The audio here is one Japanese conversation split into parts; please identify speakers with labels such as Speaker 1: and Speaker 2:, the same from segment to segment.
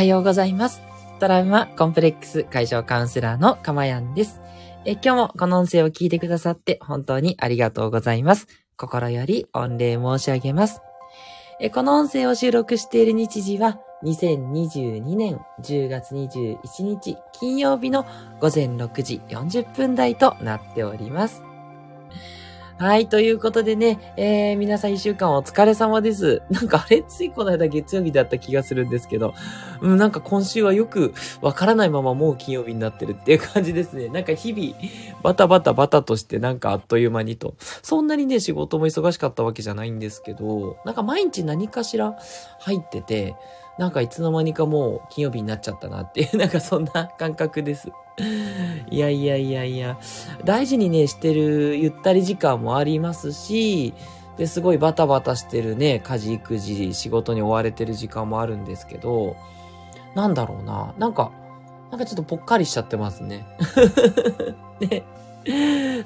Speaker 1: はようございます。トラウマコンプレックス解消カウンセラーのかまやんです。え今日もこの音声を聞いてくださって本当にありがとうございます。心より御礼申し上げます。えこの音声を収録している日時は2022年10月21日金曜日の午前6時40分台となっております。はい、ということでね、えー、皆さん一週間お疲れ様です。なんかあれ？ついこの間月曜日だった気がするんですけど、うん、なんか今週はよくわからないままもう金曜日になってるっていう感じですね。なんか日々、バタバタバタとしてなんかあっという間にと。そんなにね、仕事も忙しかったわけじゃないんですけど、なんか毎日何かしら入ってて、なんかいつの間にかもう金曜日になっちゃったなっていう、なんかそんな感覚です。いやいやいやいや、大事にね、してるゆったり時間もありますし、で、すごいバタバタしてるね、家事育児、仕事に追われてる時間もあるんですけど、なんだろうな、なんか、なんかちょっとぽっかりしちゃってますね。ね。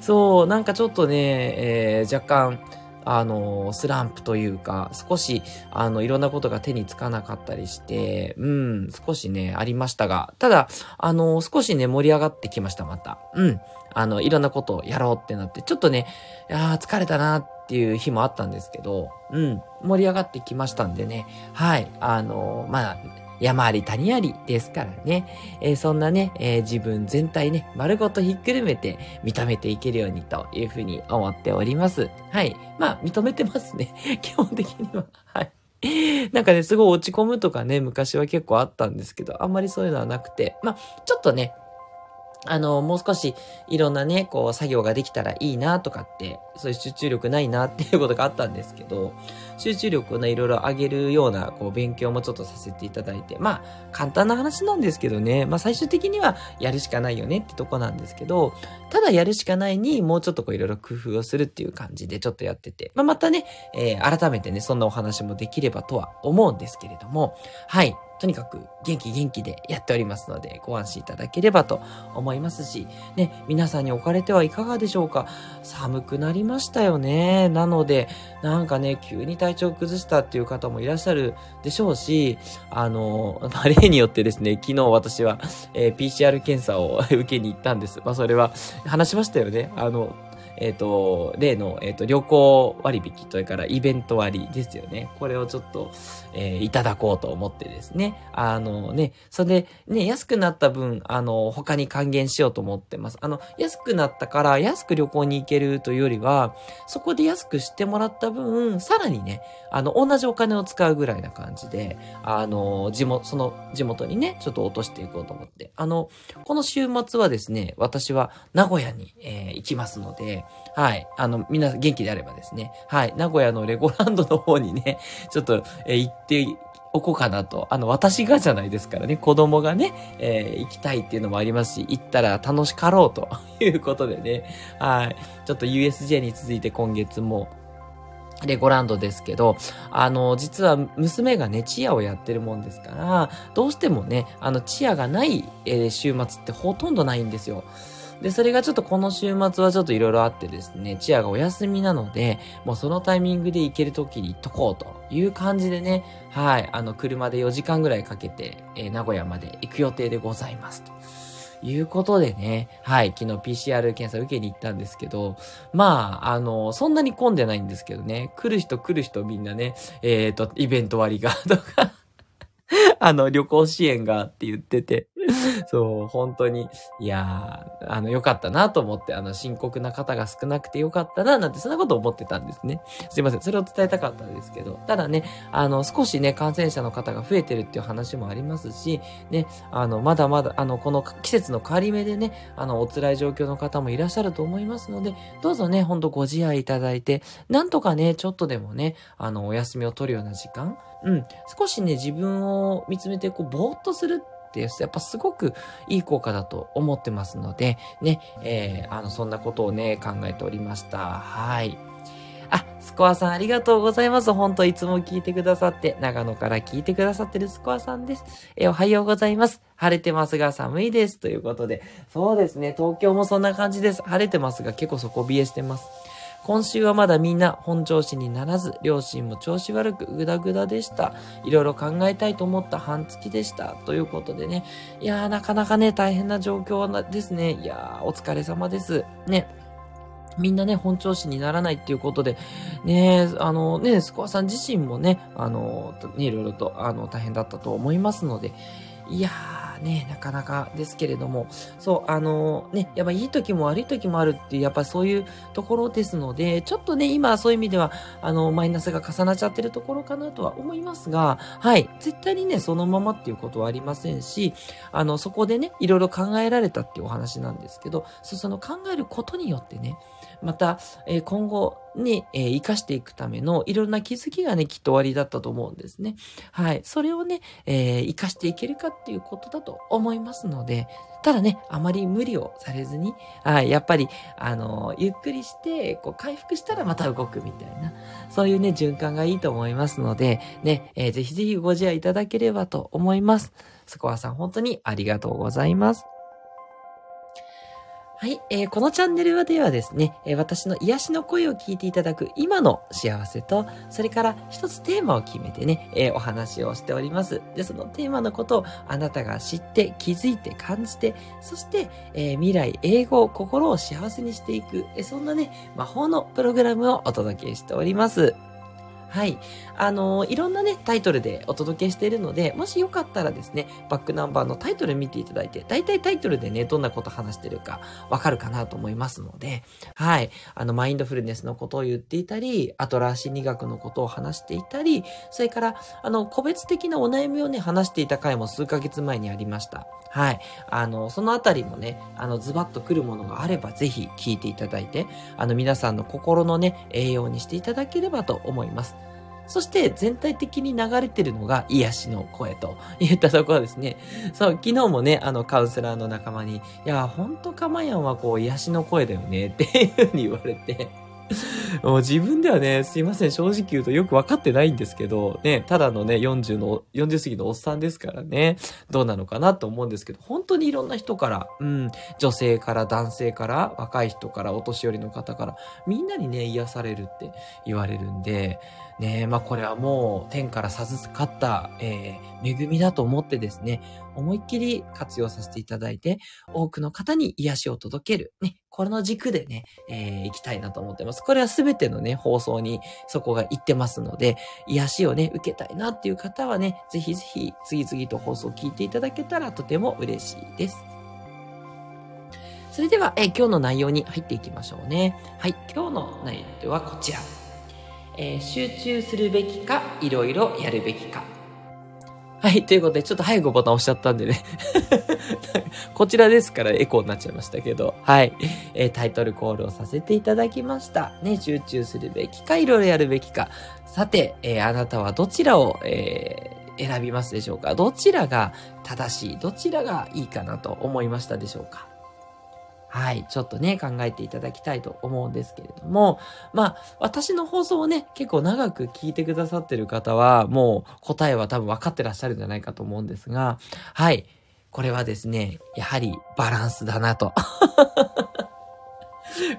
Speaker 1: そう、なんかちょっとね、えー、若干、あの、スランプというか、少し、あの、いろんなことが手につかなかったりして、うん、少しね、ありましたが、ただ、あの、少しね、盛り上がってきました、また。うん。あの、いろんなことをやろうってなって、ちょっとね、ああ、疲れたなっていう日もあったんですけど、うん、盛り上がってきましたんでね、はい、あの、まあ、山あり谷ありですからね。えー、そんなね、えー、自分全体ね、丸ごとひっくるめて認めていけるようにというふうに思っております。はい。まあ、認めてますね。基本的には。はい。なんかね、すごい落ち込むとかね、昔は結構あったんですけど、あんまりそういうのはなくて、まあ、ちょっとね、あの、もう少しいろんなね、こう、作業ができたらいいなとかって、そういう集中力ないなっていうことがあったんですけど、集中力をね、いろいろ上げるような、こう、勉強もちょっとさせていただいて、まあ、簡単な話なんですけどね、まあ、最終的にはやるしかないよねってとこなんですけど、ただやるしかないに、もうちょっとこう、いろいろ工夫をするっていう感じでちょっとやってて、まあ、またね、えー、改めてね、そんなお話もできればとは思うんですけれども、はい。とにかく元気元気でやっておりますので、ご安心いただければと思いますし、ね、皆さんにおかれてはいかがでしょうか？寒くなりましたよね。なので、なんかね、急に体調崩したっていう方もいらっしゃるでしょうし、あの、まあ、例によってですね、昨日私は、えー、PCR 検査を 受けに行ったんです。まあ、それは、話しましたよね。あの、えっ、ー、と、例の、えっ、ー、と、旅行割引、それからイベント割ですよね。これをちょっと、えー、いただこうと思ってですね。あのね、それで、ね、安くなった分、あの、他に還元しようと思ってます。あの、安くなったから安く旅行に行けるというよりは、そこで安くしてもらった分、さらにね、あの、同じお金を使うぐらいな感じで、あの、地元、その地元にね、ちょっと落としていこうと思って。あの、この週末はですね、私は名古屋に、えー、行きますので、はい。あの、みんな元気であればですね。はい。名古屋のレゴランドの方にね、ちょっと、え、行っておこうかなと。あの、私がじゃないですからね、子供がね、えー、行きたいっていうのもありますし、行ったら楽しかろうと いうことでね、はい。ちょっと USJ に続いて今月も、レゴランドですけど、あの、実は娘がね、チアをやってるもんですから、どうしてもね、あの、チアがない、えー、週末ってほとんどないんですよ。で、それがちょっとこの週末はちょっと色々あってですね、チアがお休みなので、もうそのタイミングで行ける時に行っとこうという感じでね、はい、あの、車で4時間ぐらいかけて、えー、名古屋まで行く予定でございますと。いうことでね、はい、昨日 PCR 検査受けに行ったんですけど、まあ、あの、そんなに混んでないんですけどね、来る人来る人みんなね、えっ、ー、と、イベント割がとかあの、旅行支援がって言ってて そう、本当に、いやー、あの、良かったなと思って、あの、深刻な方が少なくて良かったな、なんて、そんなこと思ってたんですね。すいません。それを伝えたかったんですけど、ただね、あの、少しね、感染者の方が増えてるっていう話もありますし、ね、あの、まだまだ、あの、この季節の変わり目でね、あの、お辛い状況の方もいらっしゃると思いますので、どうぞね、ほんとご自愛いただいて、なんとかね、ちょっとでもね、あの、お休みを取るような時間、うん、少しね、自分を見つめて、こう、ぼーっとするってやっぱすごくいい効果だと思ってますので、ね、えー、あの、そんなことをね、考えておりました。はい。あ、スコアさんありがとうございます。本当いつも聞いてくださって、長野から聞いてくださってるスコアさんです。え、おはようございます。晴れてますが寒いです。ということで、そうですね、東京もそんな感じです。晴れてますが結構底冷えしてます。今週はまだみんな本調子にならず、両親も調子悪くぐだぐだでした。いろいろ考えたいと思った半月でした。ということでね。いやー、なかなかね、大変な状況ですね。いやー、お疲れ様です。ね。みんなね、本調子にならないっていうことで、ね、あのね、スコアさん自身もね、あの、ね、いろいろと、あの、大変だったと思いますので、いやー、ね、なかなかですけれども、そう、あのね、やっぱいい時も悪い時もあるっていう、やっぱそういうところですので、ちょっとね、今そういう意味では、あの、マイナスが重なっちゃってるところかなとは思いますが、はい、絶対にね、そのままっていうことはありませんし、あの、そこでね、いろいろ考えられたっていうお話なんですけど、その考えることによってね、また、え、今後に、えー、活かしていくためのいろんな気づきがね、きっと終わりだったと思うんですね。はい。それをね、えー、活かしていけるかっていうことだと思いますので、ただね、あまり無理をされずに、はい、やっぱり、あの、ゆっくりして、こう、回復したらまた動くみたいな、そういうね、循環がいいと思いますので、ね、えー、ぜひぜひご自愛いただければと思います。スコアさん、本当にありがとうございます。はい、えー、このチャンネルではですね、えー、私の癒しの声を聞いていただく今の幸せと、それから一つテーマを決めてね、えー、お話をしております。で、そのテーマのことをあなたが知って、気づいて、感じて、そして、え未来、英語、心を幸せにしていく、えそんなね、魔法のプログラムをお届けしております。はい。あのー、いろんなね、タイトルでお届けしているので、もしよかったらですね、バックナンバーのタイトル見ていただいて、大体タイトルでね、どんなこと話してるかわかるかなと思いますので、はい。あの、マインドフルネスのことを言っていたり、アトラー心理学のことを話していたり、それから、あの、個別的なお悩みをね、話していた回も数ヶ月前にありました。はい。あの、そのあたりもね、あの、ズバッと来るものがあれば、ぜひ聞いていただいて、あの、皆さんの心のね、栄養にしていただければと思います。そして全体的に流れてるのが癒しの声と言ったところですね。そう、昨日もね、あのカウンセラーの仲間に、いや、ほんとかまやんはこう癒しの声だよねっていうふうに言われて、もう自分ではね、すいません、正直言うとよくわかってないんですけど、ね、ただのね、40の、40過ぎのおっさんですからね、どうなのかなと思うんですけど、本当にいろんな人から、うん、女性から男性から、若い人から、お年寄りの方から、みんなにね、癒されるって言われるんで、ねえまあこれはもう天から授かった、えー、恵みだと思ってですね、思いっきり活用させていただいて、多くの方に癒しを届ける。ね、この軸でね、えー、行きたいなと思ってます。これはすべてのね、放送にそこが行ってますので、癒しをね、受けたいなっていう方はね、ぜひぜひ次々と放送を聞いていただけたらとても嬉しいです。それでは、え、今日の内容に入っていきましょうね。はい、今日の内容はこちら。えー、集中するべきか、いろいろやるべきか。はい、ということで、ちょっと早くボタン押しちゃったんでね こちらですからエコーになっちゃいましたけど、はい。えー、タイトルコールをさせていただきました。ね、集中するべきか、いろいろやるべきか。さて、えー、あなたはどちらを、え、選びますでしょうか？どちらが正しい？どちらがいいかなと思いましたでしょうか？はい、ちょっとね、考えていただきたいと思うんですけれども、まあ、私の放送をね、結構長く聞いてくださってる方は、もう答えは多分分かってらっしゃるんじゃないかと思うんですが、はい、これはですね、やはりバランスだなと。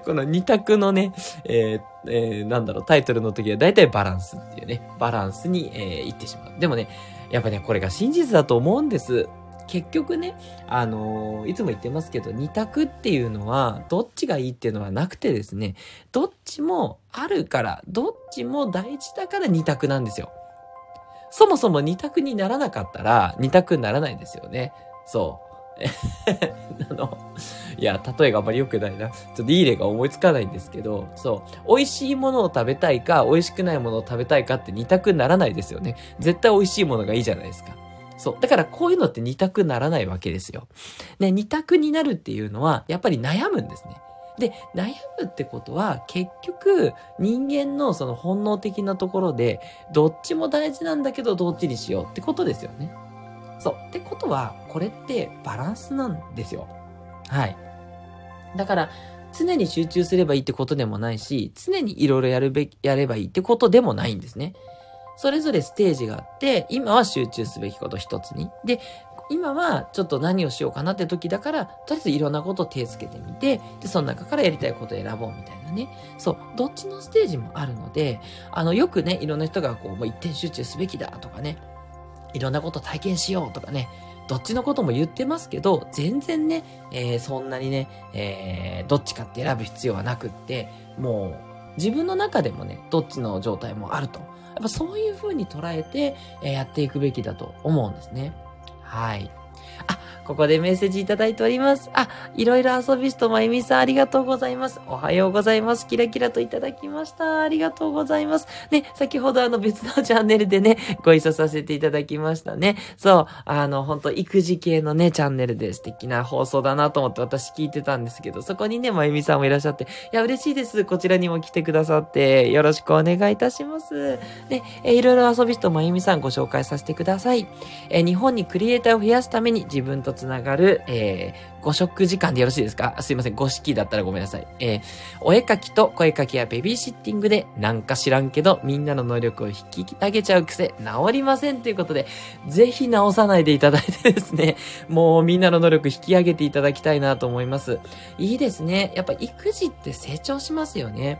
Speaker 1: この二択のね、えーえー、なんだろう、タイトルの時は大体バランスっていうね、バランスに、えー、行ってしまう。でもね、やっぱね、これが真実だと思うんです。結局ね、あのー、いつも言ってますけど、二択っていうのは、どっちがいいっていうのはなくてですね、どっちもあるから、どっちも大事だから二択なんですよ。そもそも二択にならなかったら、二択にならないんですよね。そう。あの、いや、例えがあんまり良くないな。ちょっといい例が思いつかないんですけど、そう。美味しいものを食べたいか、美味しくないものを食べたいかって二択にならないですよね。絶対美味しいものがいいじゃないですか。そう。だからこういうのって二択ならないわけですよ。ね、二択になるっていうのは、やっぱり悩むんですね。で、悩むってことは、結局、人間のその本能的なところで、どっちも大事なんだけど、どっちにしようってことですよね。そう。ってことは、これってバランスなんですよ。はい。だから、常に集中すればいいってことでもないし、常にいろいろやるべき、やればいいってことでもないんですね。それぞれステージがあって、今は集中すべきこと一つに。で、今はちょっと何をしようかなって時だから、とりあえずいろんなことを手つけてみて、で、その中からやりたいことを選ぼうみたいなね。そう、どっちのステージもあるので、あの、よくね、いろんな人がこう、もう一点集中すべきだとかね、いろんなこと体験しようとかね、どっちのことも言ってますけど、全然ね、えー、そんなにね、えー、どっちかって選ぶ必要はなくって、もう、自分の中でもね、どっちの状態もあると。っぱそういう風に捉えて、やっていくべきだと思うんですね。はい。ここでメッセージいただいております。あ、いろいろ遊び人まゆみさんありがとうございます。おはようございます。キラキラといただきました。ありがとうございます。ね、先ほどあの別のチャンネルでね、ご一緒させていただきましたね。そう、あの、本当育児系のね、チャンネルで素敵な放送だなと思って私聞いてたんですけど、そこにね、まゆみさんもいらっしゃって、いや、嬉しいです。こちらにも来てくださって、よろしくお願いいたします。ね、えいろいろ遊び人まゆみさんご紹介させてください。え日本にクリエイターを増やすために自分とつながる、えー、ご食時間でよろしいですか？すいません。ご式だったらごめんなさい。えー、お絵かきと声かけやベビーシッティングで、なんか知らんけど、みんなの能力を引き上げちゃう癖、治りませんということで、ぜひ直さないでいただいてですね、もうみんなの能力引き上げていただきたいなと思います。いいですね。やっぱ育児って成長しますよね。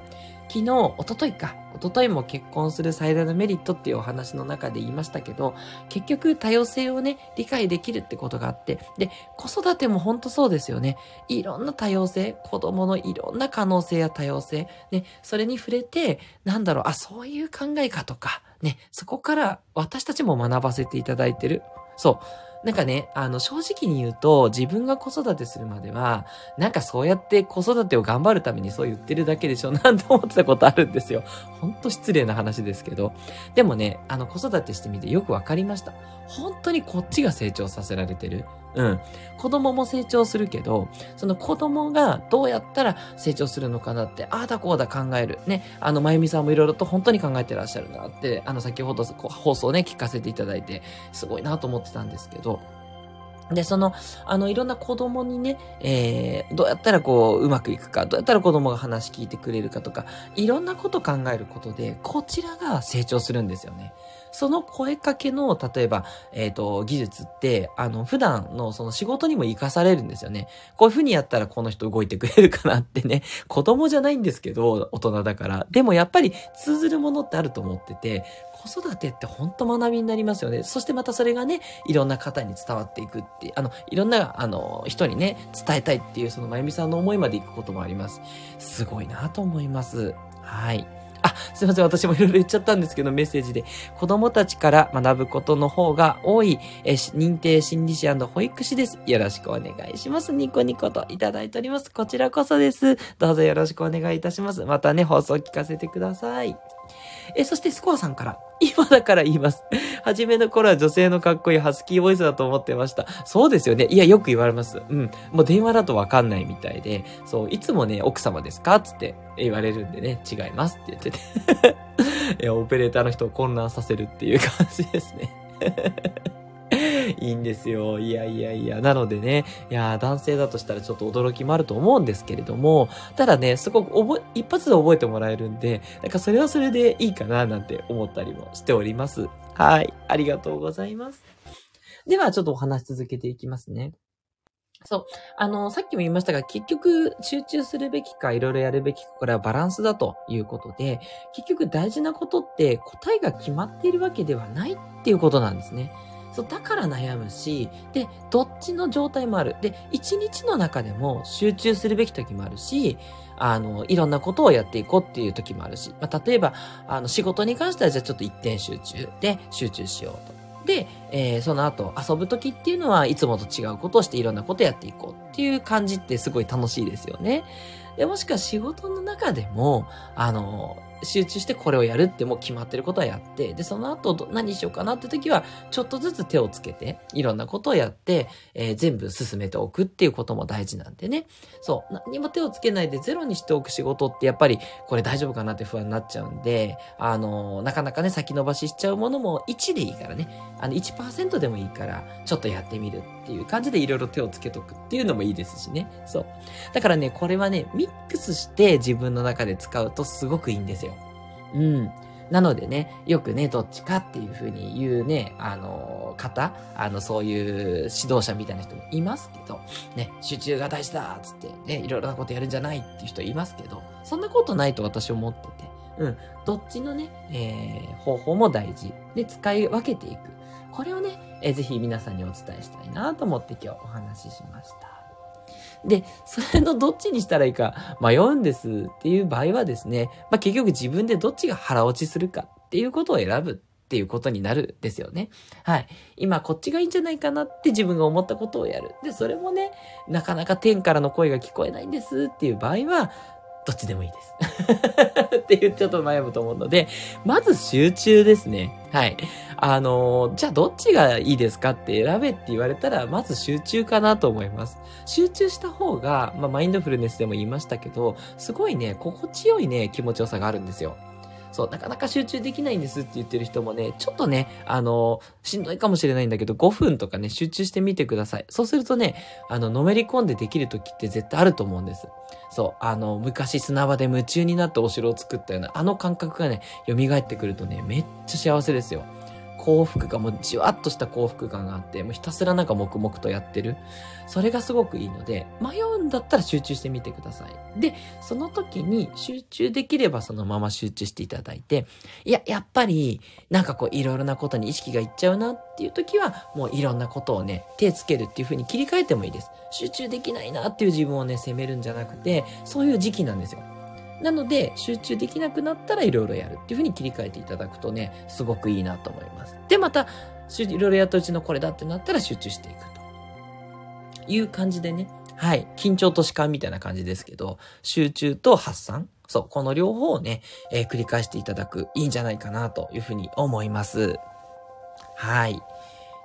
Speaker 1: 昨日、おとといか、おとといも結婚する最大のメリットっていうお話の中で言いましたけど、結局多様性をね、理解できるってことがあって、で、子育ても本当そうですよね。いろんな多様性、子供のいろんな可能性や多様性、ね、それに触れて、なんだろう、あ、そういう考えかとか、ね、そこから私たちも学ばせていただいてる。そう。なんかね、あの、正直に言うと、自分が子育てするまでは、なんかそうやって子育てを頑張るためにそう言ってるだけでしょ、なんて思ってたことあるんですよ。ほんと失礼な話ですけど。でもね、あの、子育てしてみてよくわかりました。本当にこっちが成長させられてる。うん。子供も成長するけど、その子供がどうやったら成長するのかなって、ああだこうだ考える。ね。あの、まゆみさんもいろいろと本当に考えてらっしゃるなって、あの、先ほど放送ね、聞かせていただいて、すごいなと思ってたんですけど、で、その、あの、いろんな子供にね、えー、どうやったらこう、うまくいくか、どうやったら子供が話聞いてくれるかとか、いろんなこと考えることで、こちらが成長するんですよね。その声かけの、例えば、えっ、ー、と、技術って、あの、普段のその仕事にも活かされるんですよね。こういう風にやったらこの人動いてくれるかなってね。子供じゃないんですけど、大人だから。でもやっぱり通ずるものってあると思ってて、子育てって本当学びになりますよね。そしてまたそれがね、いろんな方に伝わっていくって、あの、いろんな、あの、人にね、伝えたいっていう、そのまゆみさんの思いまでいくこともあります。すごいなと思います。はい。あ、すいません。私もいろいろ言っちゃったんですけど、メッセージで。子供たちから学ぶことの方が多い、え認定心理師保育士です。よろしくお願いします。ニコニコといただいております。こちらこそです。どうぞよろしくお願いいたします。またね、放送聞かせてください。え、そしてスコアさんから、今だから言います。初めの頃は女性のかっこいいハスキーボイスだと思ってました。そうですよね。いや、よく言われます。うん。もう電話だとわかんないみたいで、そう、いつもね、奥様ですかつって言われるんでね、違いますって言ってて いや、オペレーターの人を混乱させるっていう感じですねいいんですよ。いやいやいや。なのでね、いや、男性だとしたらちょっと驚きもあると思うんですけれども、ただね、すごく覚え、一発で覚えてもらえるんで、なんかそれはそれでいいかななんて思ったりもしております。はい。ありがとうございます。では、ちょっとお話し続けていきますね。そう。あの、さっきも言いましたが、結局、集中するべきか、いろいろやるべきか、これはバランスだということで、結局大事なことって答えが決まっているわけではないっていうことなんですね。そう、だから悩むし、で、どっちの状態もある。で、一日の中でも集中するべき時もあるし、あの、いろんなことをやっていこうっていう時もあるし、まあ、例えば、あの、仕事に関してはじゃあちょっと一点集中で集中しようと。で、えー、その後遊ぶ時っていうのはいつもと違うことをしていろんなことやっていこうっていう感じってすごい楽しいですよね。で、もしくは仕事の中でも、あの、集中してこれをやるってもう決まってることはやって、で、その後何しようかなって時は、ちょっとずつ手をつけて、いろんなことをやって、えー、全部進めておくっていうことも大事なんでね。そう、何も手をつけないでゼロにしておく仕事ってやっぱりこれ大丈夫かなって不安になっちゃうんで、あのー、なかなかね、先延ばししちゃうものも1でいいからね、あの1%でもいいから、ちょっとやってみるっていう感じでいろいろ手をつけとくっていうのもいいですしね。そう。だからね、これはね、ミックスして自分の中で使うとすごくいいんですよ。うん。なのでね、よくね、どっちかっていう風に言うね、あの、方、あの、そういう指導者みたいな人もいますけど、ね、集中が大事だっつって、ね、いろいろなことやるんじゃないっていう人いますけど、そんなことないと私思ってて、うん、どっちのね、えー、方法も大事で使い分けていく。これをね、えー、ぜひ皆さんにお伝えしたいなと思って今日お話ししました。で、それのどっちにしたらいいか迷うんですっていう場合はですね、まあ、結局自分でどっちが腹落ちするかっていうことを選ぶっていうことになるんですよね。はい。今こっちがいいんじゃないかなって自分が思ったことをやる。で、それもね、なかなか天からの声が聞こえないんですっていう場合は、どっちでもいいです。って言っちゃうと悩むと思うので、まず集中ですね。はい。あのー、じゃあどっちがいいですかって選べって言われたら、まず集中かなと思います。集中した方が、まあ、マインドフルネスでも言いましたけど、すごいね、心地よいね、気持ちよさがあるんですよ。そう、なかなか集中できないんですって言ってる人もね、ちょっとね、あの、しんどいかもしれないんだけど、5分とかね、集中してみてください。そうするとね、あの、のめり込んでできる時って絶対あると思うんです。そう、あの、昔砂場で夢中になってお城を作ったような、あの感覚がね、蘇ってくるとね、めっちゃ幸せですよ。幸福感、もじわっとした幸福感があって、もうひたすらなんか黙々とやってる。それがすごくいいので、迷うんだったら集中してみてください。で、その時に集中できればそのまま集中していただいて、いや、やっぱり、なんかこういろいろなことに意識がいっちゃうなっていう時は、もういろんなことをね、手つけるっていう風に切り替えてもいいです。集中できないなっていう自分をね、責めるんじゃなくて、そういう時期なんですよ。なので、集中できなくなったらいろいろやるっていう風に切り替えていただくとね、すごくいいなと思います。で、また、いろいろやったうちのこれだってなったら集中していくという感じでね、はい。緊張と弛緩みたいな感じですけど、集中と発散。そう、この両方をね、えー、繰り返していただく、いいんじゃないかなというふうに思います。はい。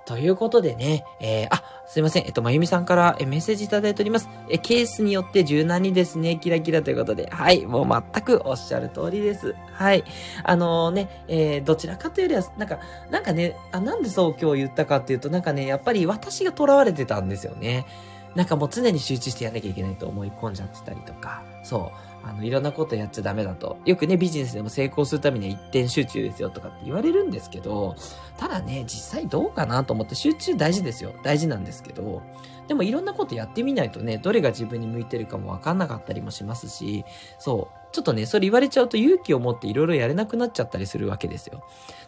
Speaker 1: ということでね、えー、あ、すいません。えっと、まゆみさんからメッセージいただいております。え、ケースによって柔軟にですね、キラキラということで、はい、もう全くおっしゃる通りです。はい。あのー、ね、えー、どちらかというよりは、なんか、なんかね、あ、なんでそう今日言ったかっていうと、なんかね、やっぱり私が囚われてたんですよね。なんかもう常に集中してやんなきゃいけないと思い込んじゃってたりとか、そう。あの、いろんなことやっちゃダメだと。よくね、ビジネスでも成功するためには一点集中ですよとかって言われるんですけど、ただね、実際どうかなと思って集中大事ですよ。大事なんですけど、でもいろんなことやってみないとね、どれが自分に向いてるかもわかんなかったりもしますし、そう。ちょっとね、それ言われちゃうと勇気を持っていろいろやれなくなっちゃったりするわけですよ。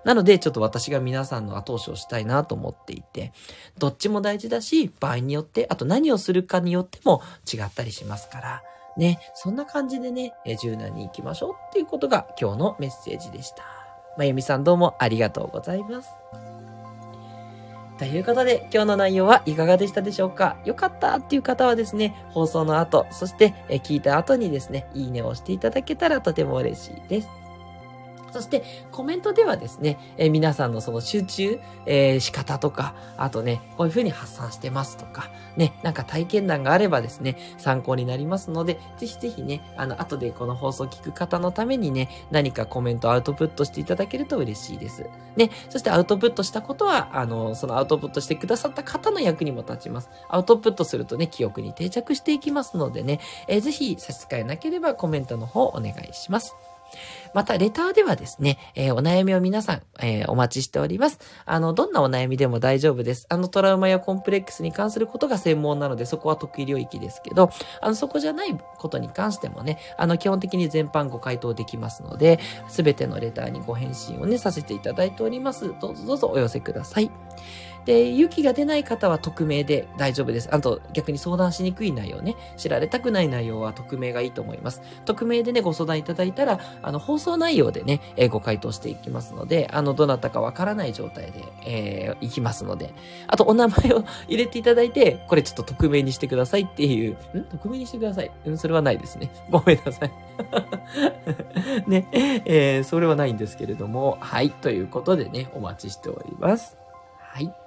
Speaker 1: なので、ちょっと私が皆さんの後押しをしたいなと思っていて、どっちも大事だし、場合によって、あと何をするかによっても違ったりしますから、ね、そんな感じでね、柔軟に行きましょうっていうことが今日のメッセージでした。まゆみさんどうもありがとうございます。ということで、今日の内容はいかがでしたでしょうか？よかったっていう方はですね、放送の後、そして聞いた後にですね、いいねを押していただけたらとても嬉しいです。そして、コメントではですね、えー、皆さんのその集中、えー、仕方とか、あとね、こういう風に発散してますとか、ね、なんか体験談があればですね、参考になりますので、ぜひぜひね、あの、後でこの放送を聞く方のためにね、何かコメントアウトプットしていただけると嬉しいです。ね、そしてアウトプットしたことは、あの、そのアウトプットしてくださった方の役にも立ちます。アウトプットするとね、記憶に定着していきますのでね、えー、ぜひ差し支えなければコメントの方お願いします。また、レターではですね、えー、お悩みを皆さん、えー、お待ちしております。あの、どんなお悩みでも大丈夫です。あの、トラウマやコンプレックスに関することが専門なので、そこは得意領域ですけど、あの、そこじゃないことに関してもね、あの、基本的に全般ご回答できますので、すべてのレターにご返信をね、させていただいております。どうぞどうぞお寄せください。で、勇気が出ない方は匿名で大丈夫です。あと、逆に相談しにくい内容ね、知られたくない内容は匿名がいいと思います。匿名でね、ご相談いただいたら、あの、放送内容でね、えー、ご回答していきますので、あの、どなたかわからない状態で、えー、いきますので、あと、お名前を 入れていただいて、これちょっと匿名にしてくださいっていう、ん？匿名にしてください。うん、それはないですね。ごめんなさい。ね、えー、それはないんですけれども、はい、ということでね、お待ちしております。はい。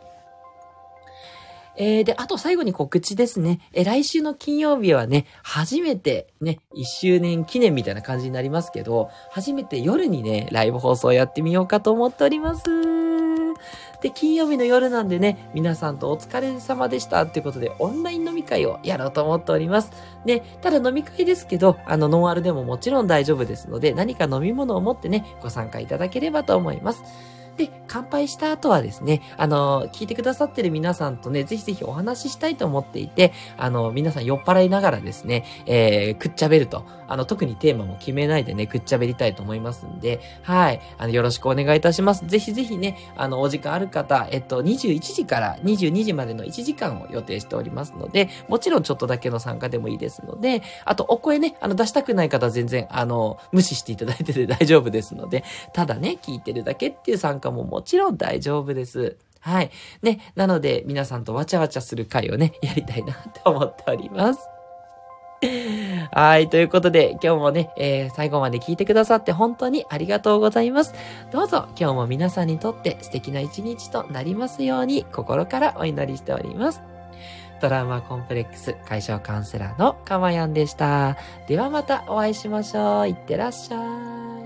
Speaker 1: えー、で、あと最後に告知ですね。えー、来週の金曜日はね、初めてね、1周年記念みたいな感じになりますけど、初めて夜にね、ライブ放送やってみようかと思っております。で、金曜日の夜なんでね、皆さんとお疲れ様でしたっていうことで、オンライン飲み会をやろうと思っております。で、ただ飲み会ですけど、あの、ノンアルでももちろん大丈夫ですので、何か飲み物を持ってね、ご参加いただければと思います。で、乾杯した後はですね、あの、聞いてくださってる皆さんとね、ぜひぜひお話ししたいと思っていて、あの、皆さん酔っ払いながらですね、えー、くっちゃべると。あの、特にテーマも決めないでね、くっちゃべりたいと思いますんで、はい。あの、よろしくお願いいたします。ぜひぜひね、あの、お時間ある方、えっと、21時から22時までの1時間を予定しておりますので、もちろんちょっとだけの参加でもいいですので、あと、お声ね、あの、出したくない方全然、あの、無視していただいてて大丈夫ですので、ただね、聞いてるだけっていう参加ももちろん大丈夫です。はい。ね、なので、皆さんとわちゃわちゃする会をね、やりたいなって思っております。はい。ということで、今日もね、えー、最後まで聞いてくださって本当にありがとうございます。どうぞ、今日も皆さんにとって素敵な一日となりますように、心からお祈りしております。トラマコンプレックス解消カウンセラーのかまやんでした。ではまたお会いしましょう。いってらっしゃい。